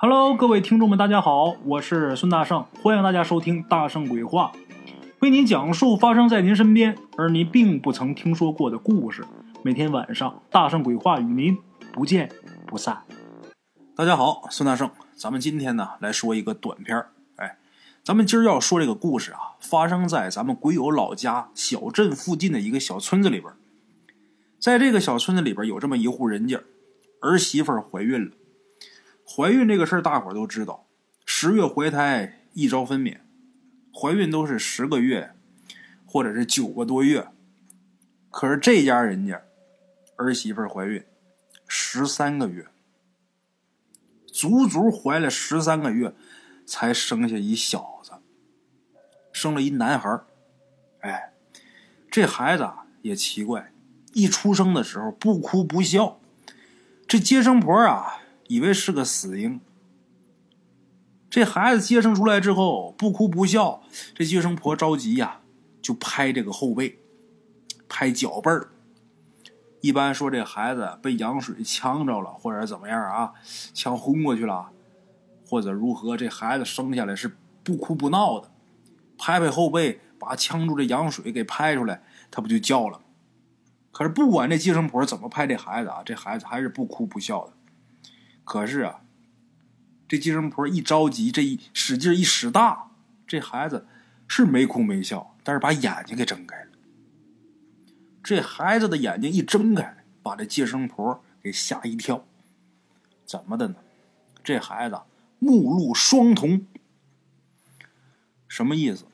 Hello，各位听众们，大家好，我是孙大圣，欢迎大家收听《大圣鬼话》，为您讲述发生在您身边而您并不曾听说过的故事。每天晚上，《大圣鬼话》与您不见不散。大家好，孙大圣，咱们今天呢来说一个短片儿哎，咱们今儿要说这个故事啊，发生在咱们鬼友老家小镇附近的一个小村子里边。在这个小村子里边有这么一户人家，儿媳妇怀孕了。怀孕这个事儿，大伙儿都知道，十月怀胎，一朝分娩。怀孕都是十个月，或者是九个多月。可是这家人家儿媳妇怀孕十三个月，足足怀了十三个月，才生下一小子，生了一男孩儿。哎，这孩子啊也奇怪，一出生的时候不哭不笑，这接生婆啊。以为是个死婴，这孩子接生出来之后不哭不笑，这接生婆着急呀，就拍这个后背，拍脚背儿。一般说这孩子被羊水呛着了，或者怎么样啊，呛昏过去了，或者如何，这孩子生下来是不哭不闹的，拍拍后背，把呛住的羊水给拍出来，他不就叫了？可是不管这接生婆怎么拍这孩子啊，这孩子还是不哭不笑的。可是啊，这接生婆一着急，这一使劲一使大，这孩子是没哭没笑，但是把眼睛给睁开了。这孩子的眼睛一睁开，把这接生婆给吓一跳。怎么的呢？这孩子目露双瞳，什么意思？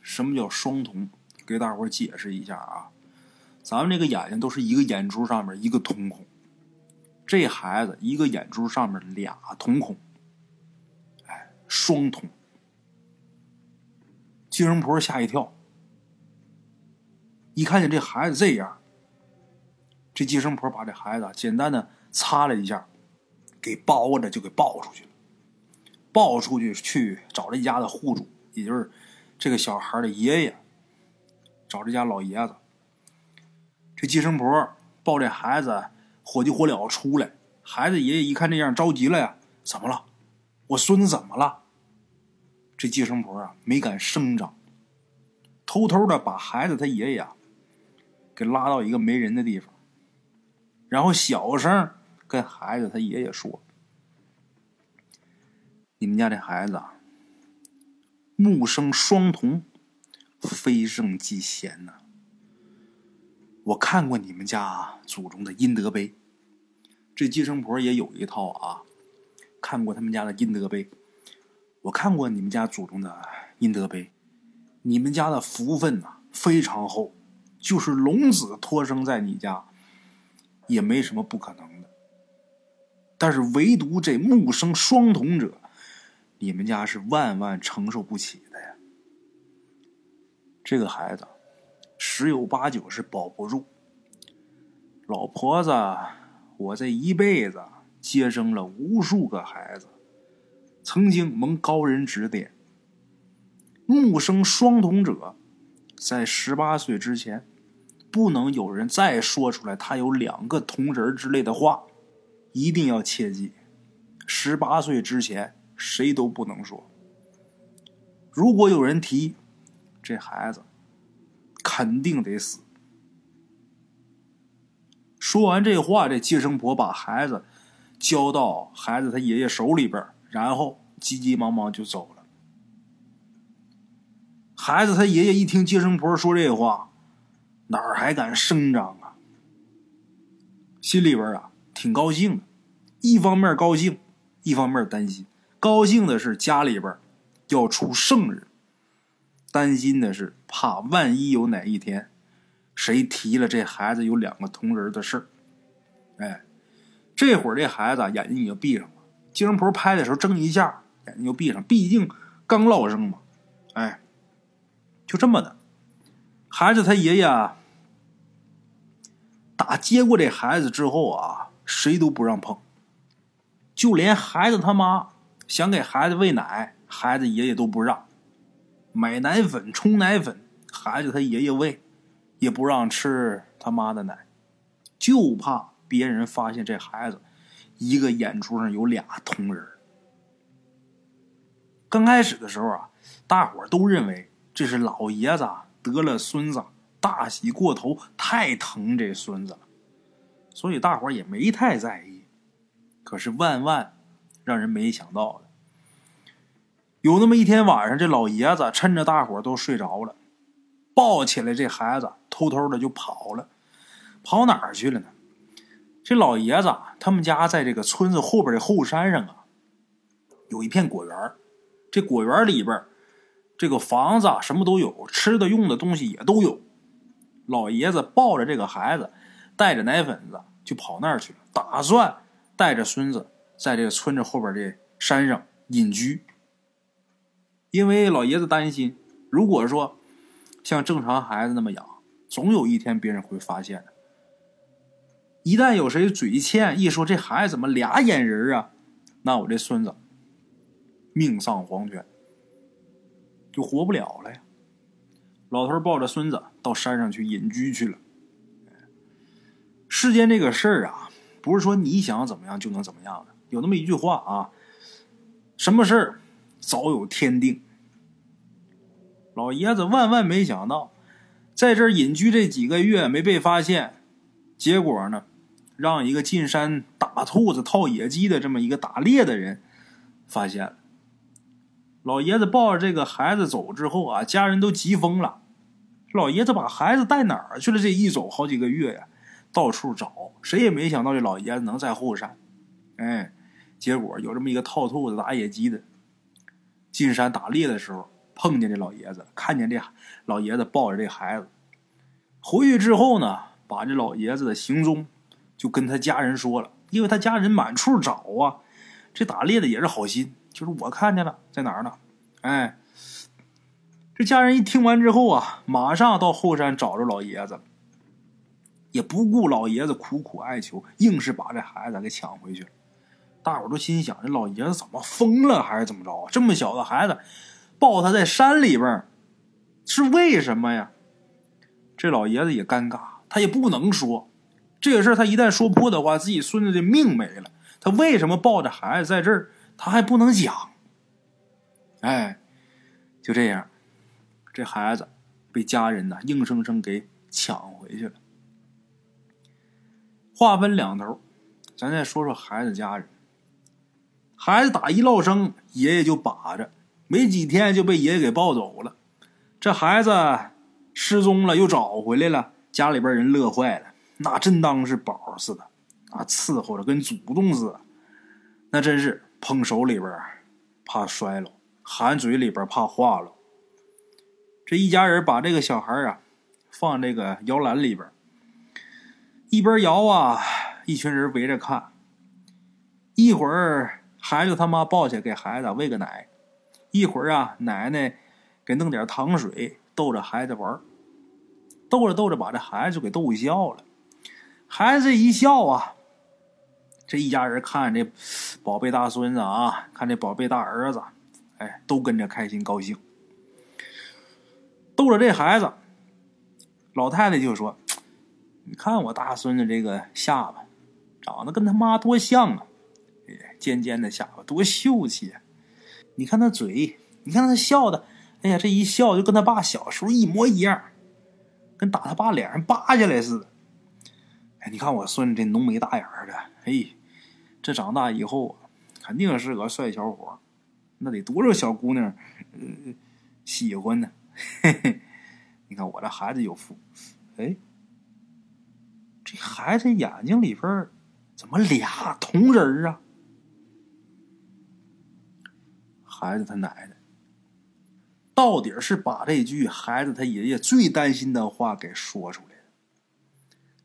什么叫双瞳？给大伙解释一下啊。咱们这个眼睛都是一个眼珠上面一个瞳孔。这孩子一个眼珠上面俩瞳孔，哎，双瞳。接生婆吓一跳，一看见这孩子这样，这接生婆把这孩子简单的擦了一下，给包着就给抱出去了，抱出去去找这家的户主，也就是这个小孩的爷爷，找这家老爷子。这接生婆抱这孩子。火急火燎出来，孩子爷爷一看这样着急了呀，怎么了？我孙子怎么了？这接生婆啊没敢声张，偷偷的把孩子他爷爷啊给拉到一个没人的地方，然后小声跟孩子他爷爷说：“你们家这孩子啊，目生双瞳，非圣即贤呐。我看过你们家祖宗的阴德碑。”这接生婆也有一套啊，看过他们家的阴德碑，我看过你们家祖宗的阴德碑，你们家的福分呐非常厚，就是龙子托生在你家，也没什么不可能的。但是唯独这木生双瞳者，你们家是万万承受不起的呀。这个孩子十有八九是保不住，老婆子。我这一辈子接生了无数个孩子，曾经蒙高人指点，木生双瞳者，在十八岁之前，不能有人再说出来他有两个瞳人之类的话，一定要切记，十八岁之前谁都不能说。如果有人提，这孩子肯定得死。说完这话，这接生婆把孩子交到孩子他爷爷手里边，然后急急忙忙就走了。孩子他爷爷一听接生婆说这话，哪儿还敢声张啊？心里边啊挺高兴的，一方面高兴，一方面担心。高兴的是家里边要出圣人，担心的是怕万一有哪一天。谁提了这孩子有两个同人的事儿？哎，这会儿这孩子眼睛已经闭上了。精神婆拍的时候睁一下，眼睛就闭上。毕竟刚落生嘛，哎，就这么的。孩子他爷爷打接过这孩子之后啊，谁都不让碰，就连孩子他妈想给孩子喂奶，孩子爷爷都不让。买奶粉、冲奶粉，孩子他爷爷喂。也不让吃他妈的奶，就怕别人发现这孩子一个眼珠上有俩瞳人刚开始的时候啊，大伙都认为这是老爷子得了孙子，大喜过头，太疼这孙子了，所以大伙也没太在意。可是万万让人没想到的，有那么一天晚上，这老爷子趁着大伙都睡着了，抱起来这孩子，偷偷的就跑了。跑哪儿去了呢？这老爷子他们家在这个村子后边的后山上啊，有一片果园这果园里边，这个房子什么都有，吃的用的东西也都有。老爷子抱着这个孩子，带着奶粉子就跑那儿去了，打算带着孙子在这个村子后边的山上隐居。因为老爷子担心，如果说像正常孩子那么养，总有一天别人会发现的。一旦有谁嘴欠，一说这孩子怎么俩眼人啊，那我这孙子命丧黄泉，就活不了了呀。老头抱着孙子到山上去隐居去了。世间这个事儿啊，不是说你想怎么样就能怎么样的。有那么一句话啊，什么事儿早有天定。老爷子万万没想到，在这隐居这几个月没被发现，结果呢？让一个进山打兔子、套野鸡的这么一个打猎的人发现了。老爷子抱着这个孩子走之后啊，家人都急疯了。老爷子把孩子带哪儿去了？这一走好几个月呀，到处找，谁也没想到这老爷子能在后山。哎，结果有这么一个套兔子、打野鸡的进山打猎的时候，碰见这老爷子，看见这老爷子抱着这孩子，回去之后呢，把这老爷子的行踪。就跟他家人说了，因为他家人满处找啊，这打猎的也是好心，就是我看见了，在哪儿呢？哎，这家人一听完之后啊，马上到后山找着老爷子，也不顾老爷子苦苦哀求，硬是把这孩子给抢回去了。大伙都心想：这老爷子怎么疯了，还是怎么着？这么小的孩子，抱他在山里边，是为什么呀？这老爷子也尴尬，他也不能说。这个事儿他一旦说破的话，自己孙子的命没了。他为什么抱着孩子在这儿，他还不能讲？哎，就这样，这孩子被家人呢硬生生给抢回去了。话分两头，咱再说说孩子家人。孩子打一落生，爷爷就把着，没几天就被爷爷给抱走了。这孩子失踪了，又找回来了，家里边人乐坏了。那真当是宝似的，啊，伺候着跟祖宗似的，那真是捧手里边怕摔了，含嘴里边怕化了。这一家人把这个小孩啊放这个摇篮里边，一边摇啊，一群人围着看。一会儿孩子他妈抱起来给孩子喂个奶，一会儿啊奶奶给弄点糖水逗着孩子玩，逗着逗着把这孩子就给逗笑了。孩子一笑啊，这一家人看这宝贝大孙子啊，看这宝贝大儿子，哎，都跟着开心高兴。逗着这孩子，老太太就说：“你看我大孙子这个下巴，长得跟他妈多像啊！尖尖的下巴，多秀气啊！你看他嘴，你看他笑的，哎呀，这一笑就跟他爸小时候一模一样，跟打他爸脸上扒下来似的。”哎，你看我孙子这浓眉大眼的，哎，这长大以后肯定是个帅小伙，那得多少小姑娘喜欢呢？嘿嘿，你看我这孩子有福，哎，这孩子眼睛里边怎么俩铜人啊？孩子他奶奶到底是把这句孩子他爷爷最担心的话给说出来。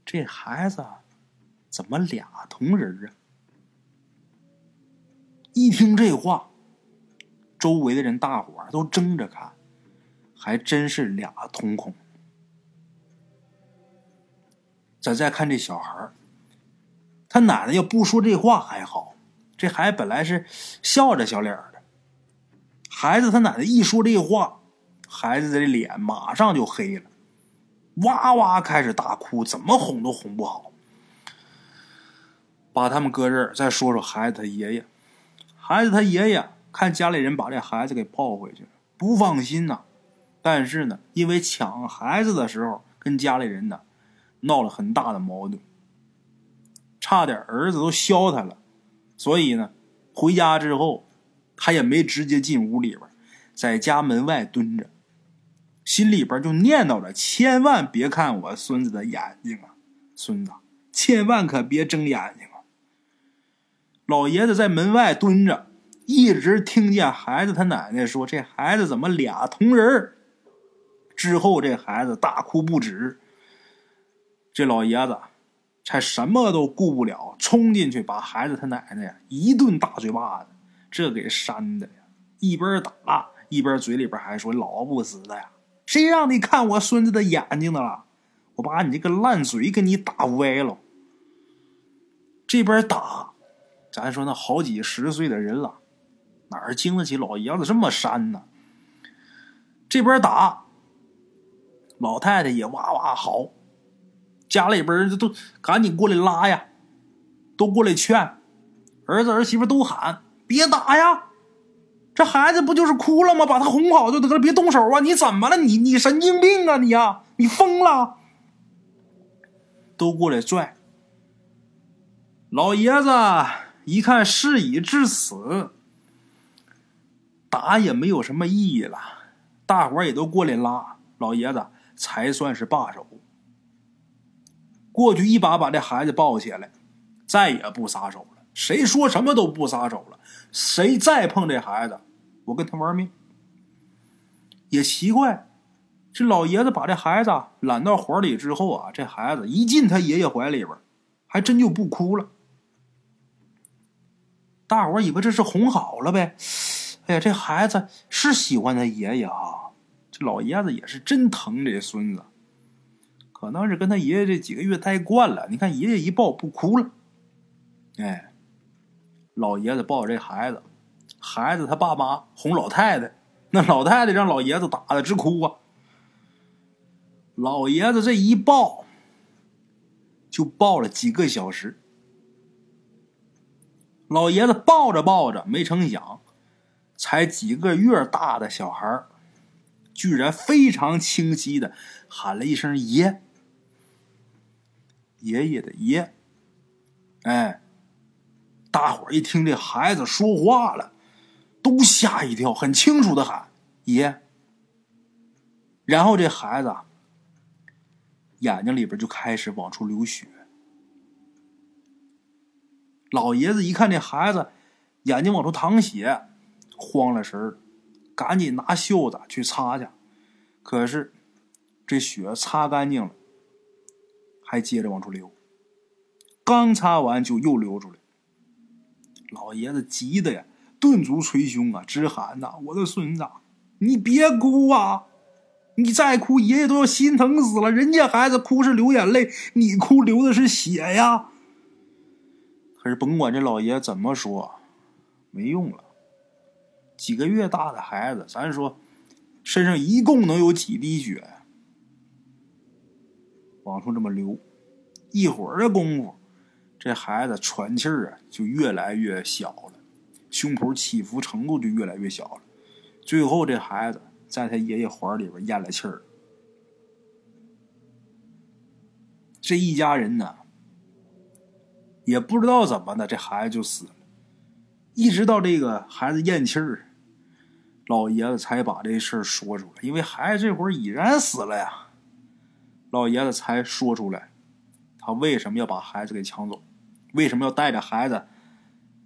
这孩子怎么俩同人啊？一听这话，周围的人大伙都争着看，还真是俩瞳孔。咱再看这小孩他奶奶要不说这话还好，这孩子本来是笑着小脸的，孩子他奶奶一说这话，孩子的脸马上就黑了。哇哇开始大哭，怎么哄都哄不好。把他们搁这儿，再说说孩子他爷爷。孩子他爷爷看家里人把这孩子给抱回去，不放心呐。但是呢，因为抢孩子的时候跟家里人呢闹了很大的矛盾，差点儿子都削他了。所以呢，回家之后他也没直接进屋里边，在家门外蹲着，心里边就念叨着：千万别看我孙子的眼睛啊，孙子，千万可别睁眼睛啊！老爷子在门外蹲着。一直听见孩子他奶奶说：“这孩子怎么俩同人？”之后这孩子大哭不止。这老爷子才什么都顾不了，冲进去把孩子他奶奶一顿大嘴巴子，这给扇的呀！一边打一边嘴里边还说：“老不死的呀，谁让你看我孙子的眼睛的了？我把你这个烂嘴给你打歪了！”这边打，咱说那好几十岁的人了。哪儿经得起老爷子这么扇呢？这边打，老太太也哇哇嚎，家里边人都赶紧过来拉呀，都过来劝，儿子儿媳妇都喊别打呀，这孩子不就是哭了吗？把他哄好就得了，别动手啊！你怎么了？你你神经病啊你呀？你疯了？都过来拽。老爷子一看事已至此。打也没有什么意义了，大伙也都过来拉，老爷子才算是罢手。过去一把把这孩子抱起来，再也不撒手了。谁说什么都不撒手了，谁再碰这孩子，我跟他玩命。也奇怪，这老爷子把这孩子揽到怀里之后啊，这孩子一进他爷爷怀里边，还真就不哭了。大伙以为这是哄好了呗。哎呀，这孩子是喜欢他爷爷啊！这老爷子也是真疼这孙子，可能是跟他爷爷这几个月待惯了。你看爷爷一抱不哭了，哎，老爷子抱着这孩子，孩子他爸妈哄老太太，那老太太让老爷子打的直哭啊。老爷子这一抱，就抱了几个小时。老爷子抱着抱着，没成想。才几个月大的小孩居然非常清晰的喊了一声“爷”，爷爷的爷。哎，大伙一听这孩子说话了，都吓一跳，很清楚的喊“爷”。然后这孩子眼睛里边就开始往出流血。老爷子一看这孩子眼睛往出淌血。慌了神儿，赶紧拿袖子去擦去，可是这血擦干净了，还接着往出流。刚擦完就又流出来。老爷子急的呀，顿足捶胸啊，直喊呐：“我的孙子，你别哭啊！你再哭，爷爷都要心疼死了。人家孩子哭是流眼泪，你哭流的是血呀！”可是甭管这老爷怎么说，没用了。几个月大的孩子，咱说身上一共能有几滴血？往出这么流，一会儿的功夫，这孩子喘气儿啊就越来越小了，胸脯起伏程度就越来越小了。最后，这孩子在他爷爷怀里边咽了气儿。这一家人呢，也不知道怎么的，这孩子就死了。一直到这个孩子咽气儿。老爷子才把这事儿说出来，因为孩子这会儿已然死了呀。老爷子才说出来，他为什么要把孩子给抢走，为什么要带着孩子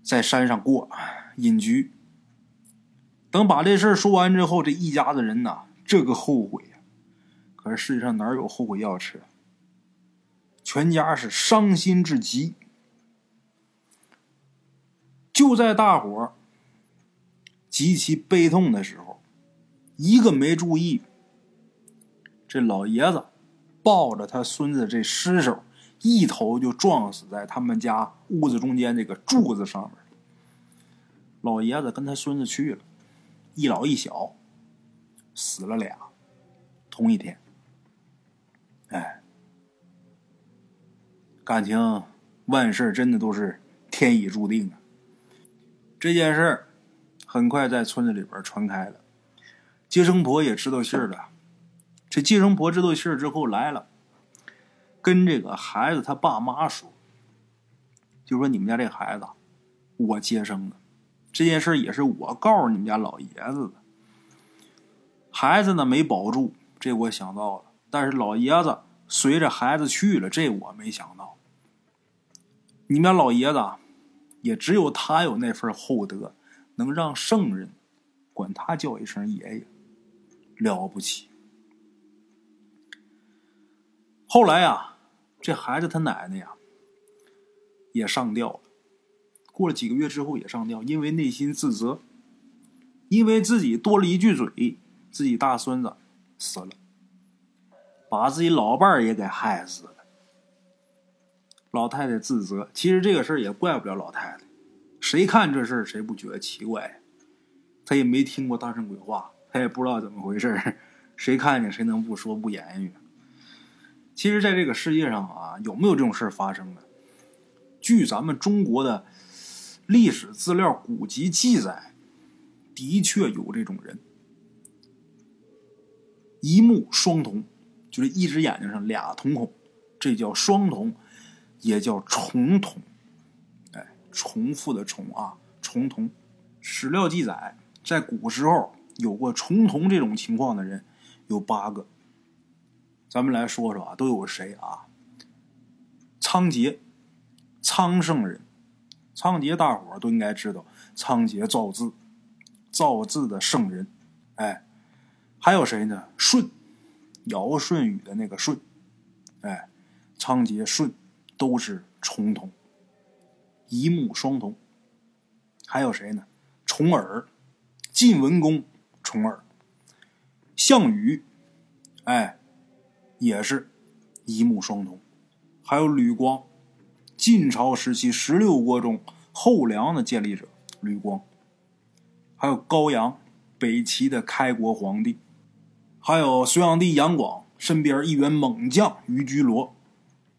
在山上过隐居。等把这事儿说完之后，这一家子人呐，这个后悔呀。可是世界上哪有后悔药吃？全家是伤心至极。就在大伙儿。极其悲痛的时候，一个没注意，这老爷子抱着他孙子这尸首，一头就撞死在他们家屋子中间这个柱子上面。老爷子跟他孙子去了，一老一小，死了俩，同一天。哎，感情万事真的都是天已注定啊！这件事儿。很快在村子里边传开了。接生婆也知道信儿了，这接生婆知道信儿之后来了，跟这个孩子他爸妈说，就说你们家这孩子我接生的，这件事也是我告诉你们家老爷子的。孩子呢没保住，这我想到了，但是老爷子随着孩子去了，这我没想到。你们家老爷子也只有他有那份厚德，能让圣人管他叫一声爷爷，了不起。后来呀，这孩子他奶奶呀也上吊了，过了几个月之后也上吊，因为内心自责，因为自己多了一句嘴，自己大孙子死了，把自己老伴儿也给害死了。老太太自责，其实这个事儿也怪不了老太太。谁看这事儿，谁不觉得奇怪？他也没听过大圣鬼话，他也不知道怎么回事谁看见谁能不说不言语？其实，在这个世界上啊，有没有这种事发生的？据咱们中国的历史资料、古籍记载，的确有这种人，一目双瞳，就是一只眼睛上俩瞳孔，这叫双瞳。也叫重瞳，哎，重复的重啊，重瞳。史料记载，在古时候有过重瞳这种情况的人有八个。咱们来说说啊，都有谁啊？仓颉，仓圣人。仓颉大伙都应该知道，仓颉造字，造字的圣人。哎，还有谁呢？舜，尧舜禹的那个舜。哎，仓颉舜。都是重瞳，一目双瞳。还有谁呢？重耳，晋文公重耳，项羽，哎，也是一目双瞳。还有吕光，晋朝时期十六国中后梁的建立者吕光。还有高阳，北齐的开国皇帝。还有隋炀帝杨广身边一员猛将于居罗。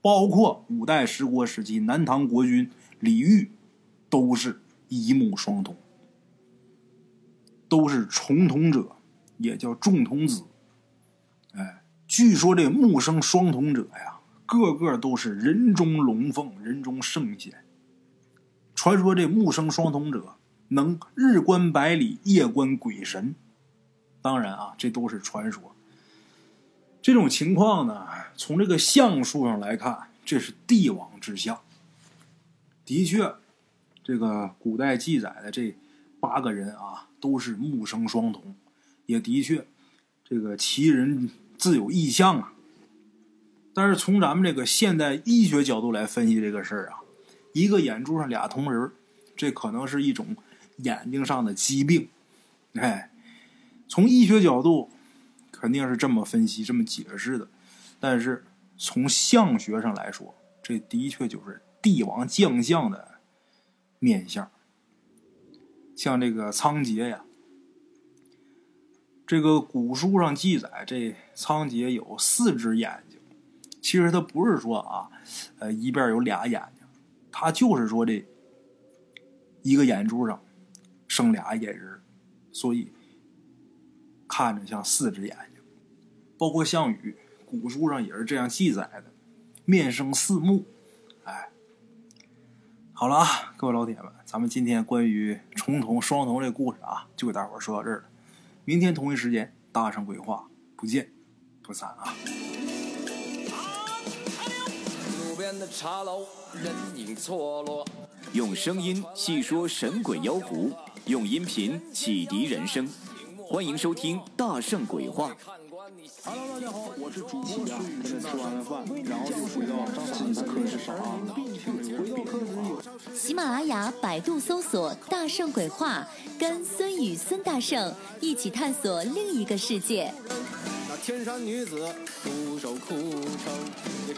包括五代十国时期南唐国君李煜，都是一目双瞳，都是重瞳者，也叫重瞳子。据说这木生双瞳者呀，个个都是人中龙凤，人中圣贤。传说这木生双瞳者能日观百里，夜观鬼神。当然啊，这都是传说。这种情况呢，从这个相术上来看，这是帝王之相。的确，这个古代记载的这八个人啊，都是木生双瞳，也的确，这个其人自有意象啊。但是从咱们这个现代医学角度来分析这个事儿啊，一个眼珠上俩瞳仁这可能是一种眼睛上的疾病。哎，从医学角度。肯定是这么分析、这么解释的，但是从相学上来说，这的确就是帝王将相的面相。像这个仓颉呀，这个古书上记载，这仓颉有四只眼睛。其实他不是说啊，呃，一边有俩眼睛，他就是说这一个眼珠上生俩眼仁，所以看着像四只眼睛。包括项羽，古书上也是这样记载的，面生四目。哎，好了啊，各位老铁们，咱们今天关于重瞳、双瞳这故事啊，就给大伙说到这儿了。明天同一时间，大圣鬼话，不见不散啊！路边的茶楼，人影错落，用声音细说神鬼妖狐，用音频启迪人生。欢迎收听《大圣鬼话》。Hello，大家好，我是主播孙宇。吃完饭，然后就回到自己的课室上啊。喜马拉雅、百度搜索“大圣鬼话”，跟孙宇、孙大圣一起探索另一个世界。那天山女子独守空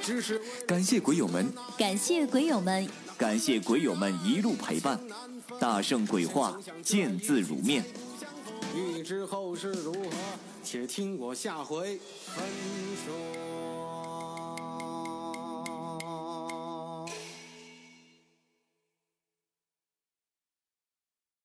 城，感谢鬼友们，感谢鬼友们，感谢鬼友们一路陪伴。大圣鬼话，见字如面。欲知后事如何？且听我下回分说。